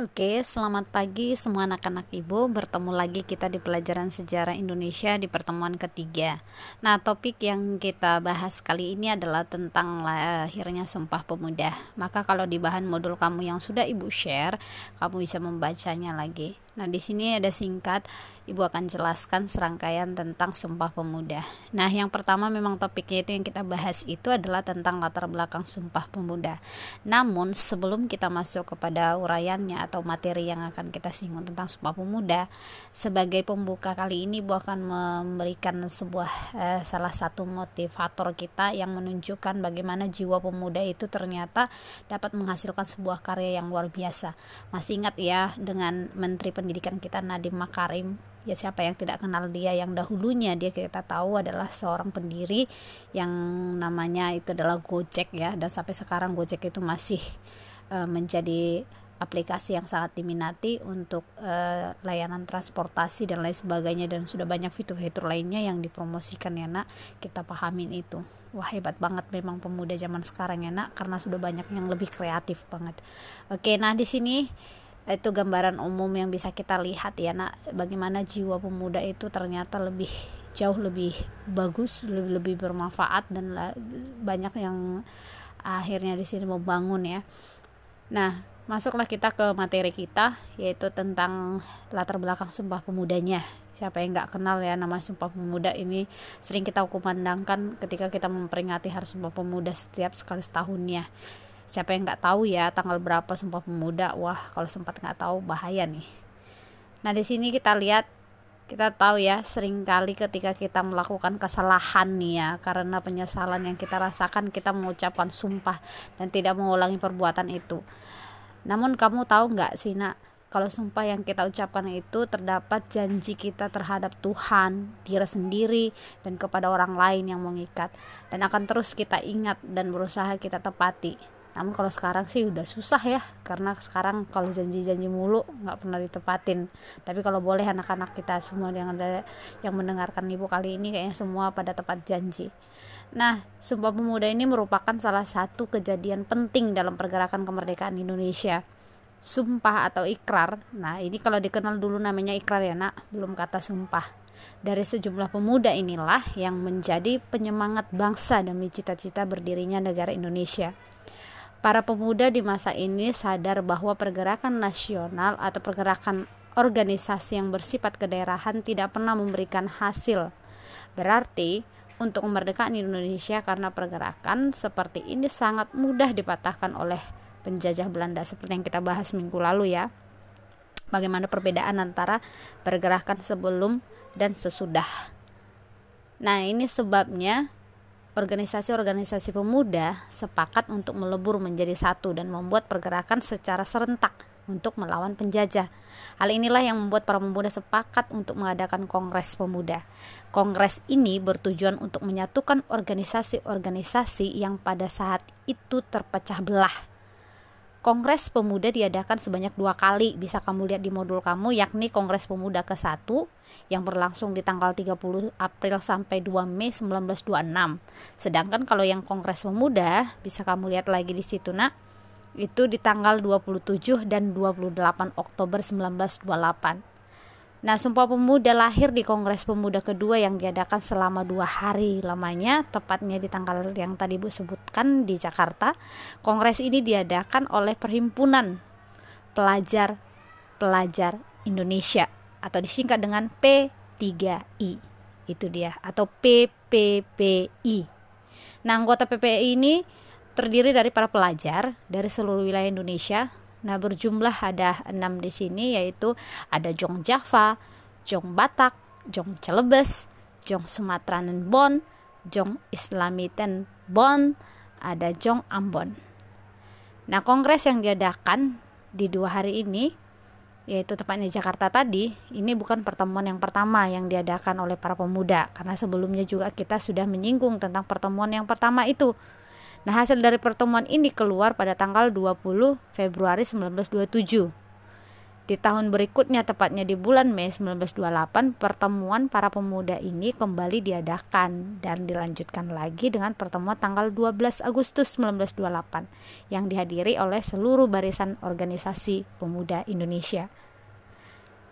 Oke, selamat pagi semua anak-anak ibu. Bertemu lagi kita di pelajaran sejarah Indonesia di pertemuan ketiga. Nah, topik yang kita bahas kali ini adalah tentang lahirnya Sumpah Pemuda. Maka kalau di bahan modul kamu yang sudah ibu share, kamu bisa membacanya lagi. Nah, di sini ada singkat Ibu akan jelaskan serangkaian tentang Sumpah Pemuda. Nah, yang pertama memang topiknya itu yang kita bahas itu adalah tentang latar belakang Sumpah Pemuda. Namun, sebelum kita masuk kepada uraiannya atau materi yang akan kita singgung tentang Sumpah Pemuda, sebagai pembuka kali ini Ibu akan memberikan sebuah eh, salah satu motivator kita yang menunjukkan bagaimana jiwa pemuda itu ternyata dapat menghasilkan sebuah karya yang luar biasa. Masih ingat ya dengan Menteri Pendidikan kita Nadiem Makarim. Ya siapa yang tidak kenal dia yang dahulunya dia kita tahu adalah seorang pendiri yang namanya itu adalah Gojek ya. Dan sampai sekarang Gojek itu masih uh, menjadi aplikasi yang sangat diminati untuk uh, layanan transportasi dan lain sebagainya. Dan sudah banyak fitur-fitur lainnya yang dipromosikan ya nak. Kita pahamin itu. Wah hebat banget memang pemuda zaman sekarang ya nak. Karena sudah banyak yang lebih kreatif banget. Oke nah di sini itu gambaran umum yang bisa kita lihat ya nak. Bagaimana jiwa pemuda itu ternyata lebih jauh lebih bagus lebih lebih bermanfaat dan banyak yang akhirnya di sini membangun ya. Nah masuklah kita ke materi kita yaitu tentang latar belakang sumpah pemudanya. Siapa yang nggak kenal ya nama sumpah pemuda ini sering kita kumandangkan ketika kita memperingati hari sumpah pemuda setiap sekali setahunnya siapa yang nggak tahu ya tanggal berapa Sumpah Pemuda. Wah kalau sempat nggak tahu bahaya nih. Nah di sini kita lihat kita tahu ya sering kali ketika kita melakukan kesalahan nih ya karena penyesalan yang kita rasakan kita mengucapkan sumpah dan tidak mengulangi perbuatan itu. Namun kamu tahu nggak sih nak kalau sumpah yang kita ucapkan itu terdapat janji kita terhadap Tuhan, diri sendiri, dan kepada orang lain yang mengikat, dan akan terus kita ingat dan berusaha kita tepati namun kalau sekarang sih udah susah ya karena sekarang kalau janji-janji mulu nggak pernah ditepatin. Tapi kalau boleh anak-anak kita semua yang ada yang mendengarkan ibu kali ini kayaknya semua pada tepat janji. Nah sumpah pemuda ini merupakan salah satu kejadian penting dalam pergerakan kemerdekaan Indonesia. Sumpah atau ikrar? Nah ini kalau dikenal dulu namanya ikrar ya nak. Belum kata sumpah. Dari sejumlah pemuda inilah yang menjadi penyemangat bangsa demi cita-cita berdirinya negara Indonesia Para pemuda di masa ini sadar bahwa pergerakan nasional atau pergerakan organisasi yang bersifat kedaerahan tidak pernah memberikan hasil. Berarti, untuk kemerdekaan Indonesia karena pergerakan seperti ini sangat mudah dipatahkan oleh penjajah Belanda seperti yang kita bahas minggu lalu ya. Bagaimana perbedaan antara pergerakan sebelum dan sesudah. Nah, ini sebabnya organisasi-organisasi pemuda sepakat untuk melebur menjadi satu dan membuat pergerakan secara serentak untuk melawan penjajah. Hal inilah yang membuat para pemuda sepakat untuk mengadakan Kongres Pemuda. Kongres ini bertujuan untuk menyatukan organisasi-organisasi yang pada saat itu terpecah belah Kongres Pemuda diadakan sebanyak dua kali. Bisa kamu lihat di modul kamu yakni Kongres Pemuda ke-1 yang berlangsung di tanggal 30 April sampai 2 Mei 1926 sedangkan kalau yang Kongres Pemuda bisa kamu lihat lagi di situ nak itu di tanggal 27 dan 28 Oktober 1928 Nah, Sumpah Pemuda lahir di Kongres Pemuda kedua yang diadakan selama dua hari lamanya, tepatnya di tanggal yang tadi Bu sebutkan di Jakarta. Kongres ini diadakan oleh Perhimpunan Pelajar-Pelajar Indonesia atau disingkat dengan P3I. Itu dia, atau PPPI. Nah, anggota PPI ini terdiri dari para pelajar dari seluruh wilayah Indonesia Nah, berjumlah ada enam di sini yaitu ada Jong Java, Jong Batak, Jong Celebes, Jong Sumatranen Bon, Jong Islamiten Bon, ada Jong Ambon. Nah, kongres yang diadakan di dua hari ini yaitu tepatnya Jakarta tadi, ini bukan pertemuan yang pertama yang diadakan oleh para pemuda karena sebelumnya juga kita sudah menyinggung tentang pertemuan yang pertama itu Nah, hasil dari pertemuan ini keluar pada tanggal 20 Februari 1927. Di tahun berikutnya, tepatnya di bulan Mei 1928, pertemuan para pemuda ini kembali diadakan dan dilanjutkan lagi dengan pertemuan tanggal 12 Agustus 1928 yang dihadiri oleh seluruh barisan organisasi pemuda Indonesia.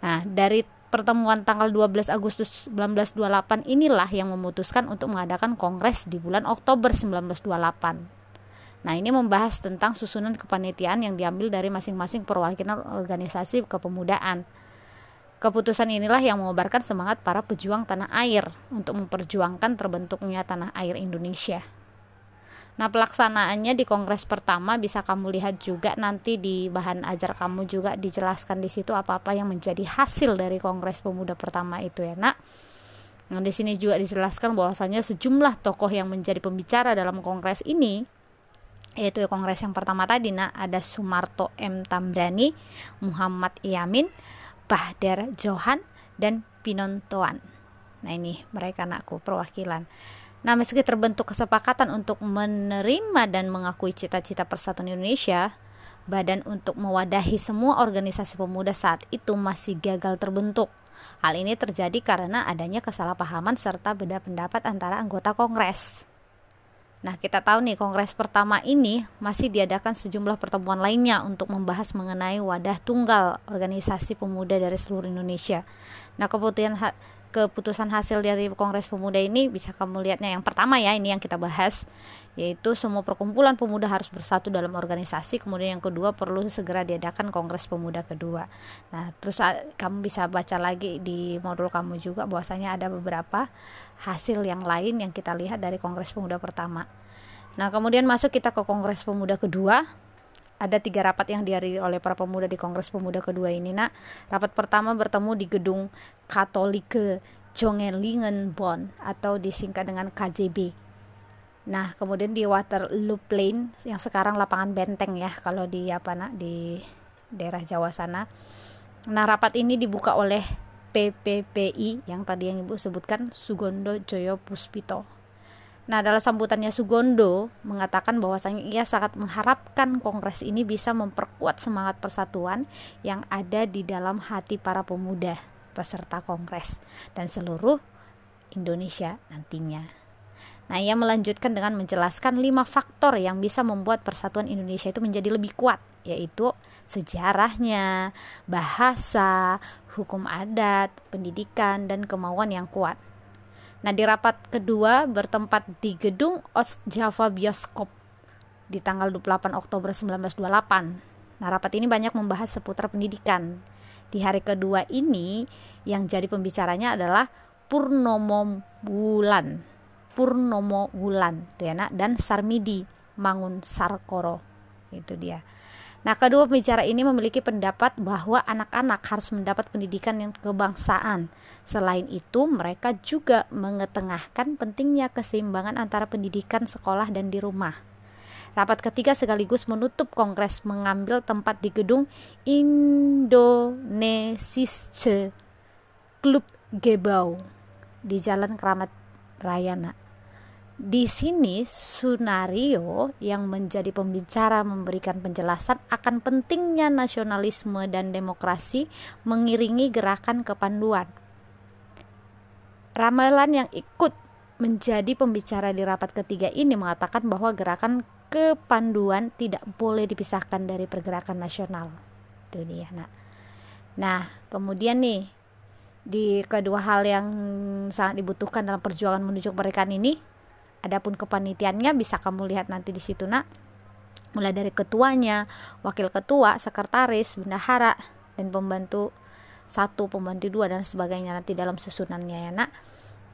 Nah, dari pertemuan tanggal 12 Agustus 1928 inilah yang memutuskan untuk mengadakan kongres di bulan Oktober 1928. Nah, ini membahas tentang susunan kepanitiaan yang diambil dari masing-masing perwakilan organisasi kepemudaan. Keputusan inilah yang mengobarkan semangat para pejuang tanah air untuk memperjuangkan terbentuknya tanah air Indonesia. Nah, pelaksanaannya di kongres pertama bisa kamu lihat juga nanti di bahan ajar kamu juga dijelaskan di situ apa-apa yang menjadi hasil dari kongres pemuda pertama itu ya, Nak. Nah, di sini juga dijelaskan bahwasanya sejumlah tokoh yang menjadi pembicara dalam kongres ini yaitu kongres yang pertama tadi nah ada Sumarto M Tambrani, Muhammad Yamin, Bahder Johan dan Pinontoan. Nah ini mereka anakku perwakilan. Nah meski terbentuk kesepakatan untuk menerima dan mengakui cita-cita persatuan Indonesia, badan untuk mewadahi semua organisasi pemuda saat itu masih gagal terbentuk. Hal ini terjadi karena adanya kesalahpahaman serta beda pendapat antara anggota kongres. Nah, kita tahu nih kongres pertama ini masih diadakan sejumlah pertemuan lainnya untuk membahas mengenai wadah tunggal organisasi pemuda dari seluruh Indonesia. Nah, keputusan keputusan hasil dari Kongres Pemuda ini bisa kamu lihatnya yang pertama ya ini yang kita bahas yaitu semua perkumpulan pemuda harus bersatu dalam organisasi kemudian yang kedua perlu segera diadakan Kongres Pemuda kedua. Nah terus kamu bisa baca lagi di modul kamu juga bahwasanya ada beberapa hasil yang lain yang kita lihat dari Kongres Pemuda pertama. Nah kemudian masuk kita ke Kongres Pemuda kedua ada tiga rapat yang dihadiri oleh para pemuda di Kongres Pemuda kedua ini nak. Rapat pertama bertemu di gedung Katolike Jongelingenbon atau disingkat dengan KJB nah kemudian di Waterloo Plain yang sekarang lapangan benteng ya kalau di apa nak di daerah Jawa sana. Nah rapat ini dibuka oleh PPPI yang tadi yang ibu sebutkan Sugondo Joyo Puspito Nah, dalam sambutannya Sugondo mengatakan bahwasanya ia sangat mengharapkan kongres ini bisa memperkuat semangat persatuan yang ada di dalam hati para pemuda peserta kongres dan seluruh Indonesia nantinya. Nah, ia melanjutkan dengan menjelaskan lima faktor yang bisa membuat persatuan Indonesia itu menjadi lebih kuat, yaitu sejarahnya, bahasa, hukum adat, pendidikan, dan kemauan yang kuat. Nah, di rapat kedua bertempat di gedung Ost Java Bioskop di tanggal 28 Oktober 1928. Nah, rapat ini banyak membahas seputar pendidikan. Di hari kedua ini yang jadi pembicaranya adalah Purnomo Wulan. Purnomo Wulan, tuh ya, nak, dan Sarmidi Mangun Sarkoro. Itu dia. Nah, kedua pembicara ini memiliki pendapat bahwa anak-anak harus mendapat pendidikan yang kebangsaan. Selain itu, mereka juga mengetengahkan pentingnya keseimbangan antara pendidikan sekolah dan di rumah. Rapat ketiga sekaligus menutup kongres mengambil tempat di gedung Indonesische Klub Gebau di Jalan Keramat Rayana. Di sini Sunario yang menjadi pembicara memberikan penjelasan akan pentingnya nasionalisme dan demokrasi mengiringi gerakan kepanduan. Ramalan yang ikut menjadi pembicara di rapat ketiga ini mengatakan bahwa gerakan kepanduan tidak boleh dipisahkan dari pergerakan nasional. Itu dia, nak. Nah, kemudian nih di kedua hal yang sangat dibutuhkan dalam perjuangan menuju kemerdekaan ini Adapun kepanitiaannya bisa kamu lihat nanti di situ nak. Mulai dari ketuanya, wakil ketua, sekretaris, bendahara, dan pembantu satu, pembantu dua dan sebagainya nanti dalam susunannya ya nak.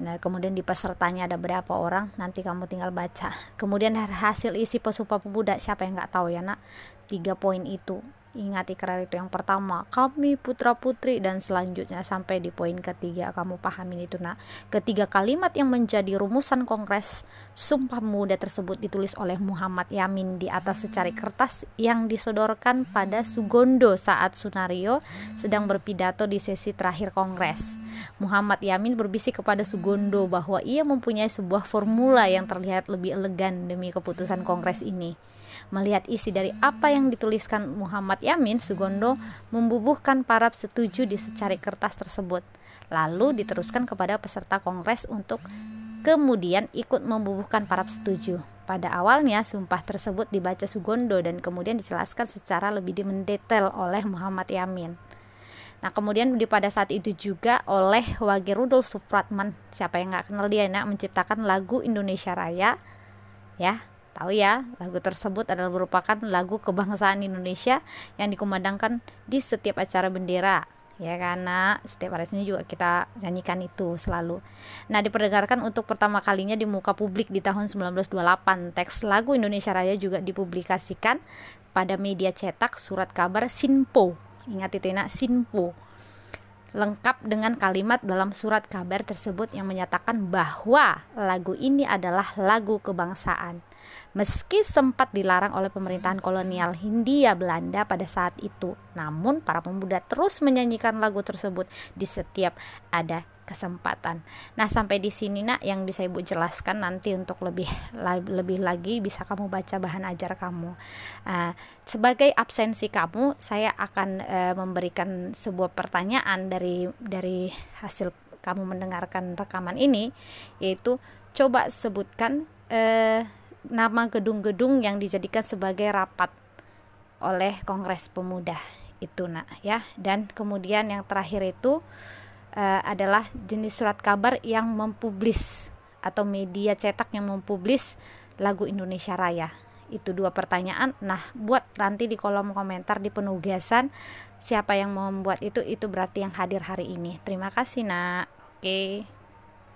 Nah, kemudian di pesertanya ada berapa orang, nanti kamu tinggal baca. Kemudian hasil isi pesumpah pemuda, siapa yang nggak tahu ya nak? Tiga poin itu Ingat ikrar itu yang pertama, kami putra-putri dan selanjutnya sampai di poin ketiga kamu pahamin itu nak. Ketiga kalimat yang menjadi rumusan kongres Sumpah Muda tersebut ditulis oleh Muhammad Yamin di atas secari kertas yang disodorkan pada Sugondo saat Sunario sedang berpidato di sesi terakhir kongres. Muhammad Yamin berbisik kepada Sugondo bahwa ia mempunyai sebuah formula yang terlihat lebih elegan demi keputusan kongres ini. Melihat isi dari apa yang dituliskan Muhammad Yamin, Sugondo membubuhkan parab setuju di secari kertas tersebut. Lalu diteruskan kepada peserta kongres untuk kemudian ikut membubuhkan parab setuju. Pada awalnya, sumpah tersebut dibaca Sugondo dan kemudian dijelaskan secara lebih mendetail oleh Muhammad Yamin. Nah kemudian di pada saat itu juga oleh Wage Rudolf Supratman siapa yang nggak kenal dia nak menciptakan lagu Indonesia Raya ya tahu ya lagu tersebut adalah merupakan lagu kebangsaan Indonesia yang dikumandangkan di setiap acara bendera ya karena setiap hari ini juga kita nyanyikan itu selalu. Nah, diperdengarkan untuk pertama kalinya di muka publik di tahun 1928. Teks lagu Indonesia Raya juga dipublikasikan pada media cetak surat kabar Sinpo Ingat itu nak Sinpo. Lengkap dengan kalimat dalam surat kabar tersebut yang menyatakan bahwa lagu ini adalah lagu kebangsaan. Meski sempat dilarang oleh pemerintahan kolonial Hindia Belanda pada saat itu, namun para pemuda terus menyanyikan lagu tersebut di setiap ada kesempatan. Nah, sampai di sini nak yang bisa Ibu jelaskan nanti untuk lebih lebih lagi bisa kamu baca bahan ajar kamu. Uh, sebagai absensi kamu, saya akan uh, memberikan sebuah pertanyaan dari dari hasil kamu mendengarkan rekaman ini yaitu coba sebutkan uh, nama gedung-gedung yang dijadikan sebagai rapat oleh Kongres Pemuda itu nak ya dan kemudian yang terakhir itu uh, adalah jenis surat kabar yang mempublis atau media cetak yang mempublis lagu Indonesia Raya. Itu dua pertanyaan. Nah, buat nanti di kolom komentar di penugasan siapa yang membuat itu itu berarti yang hadir hari ini. Terima kasih, Nak. Oke. Okay.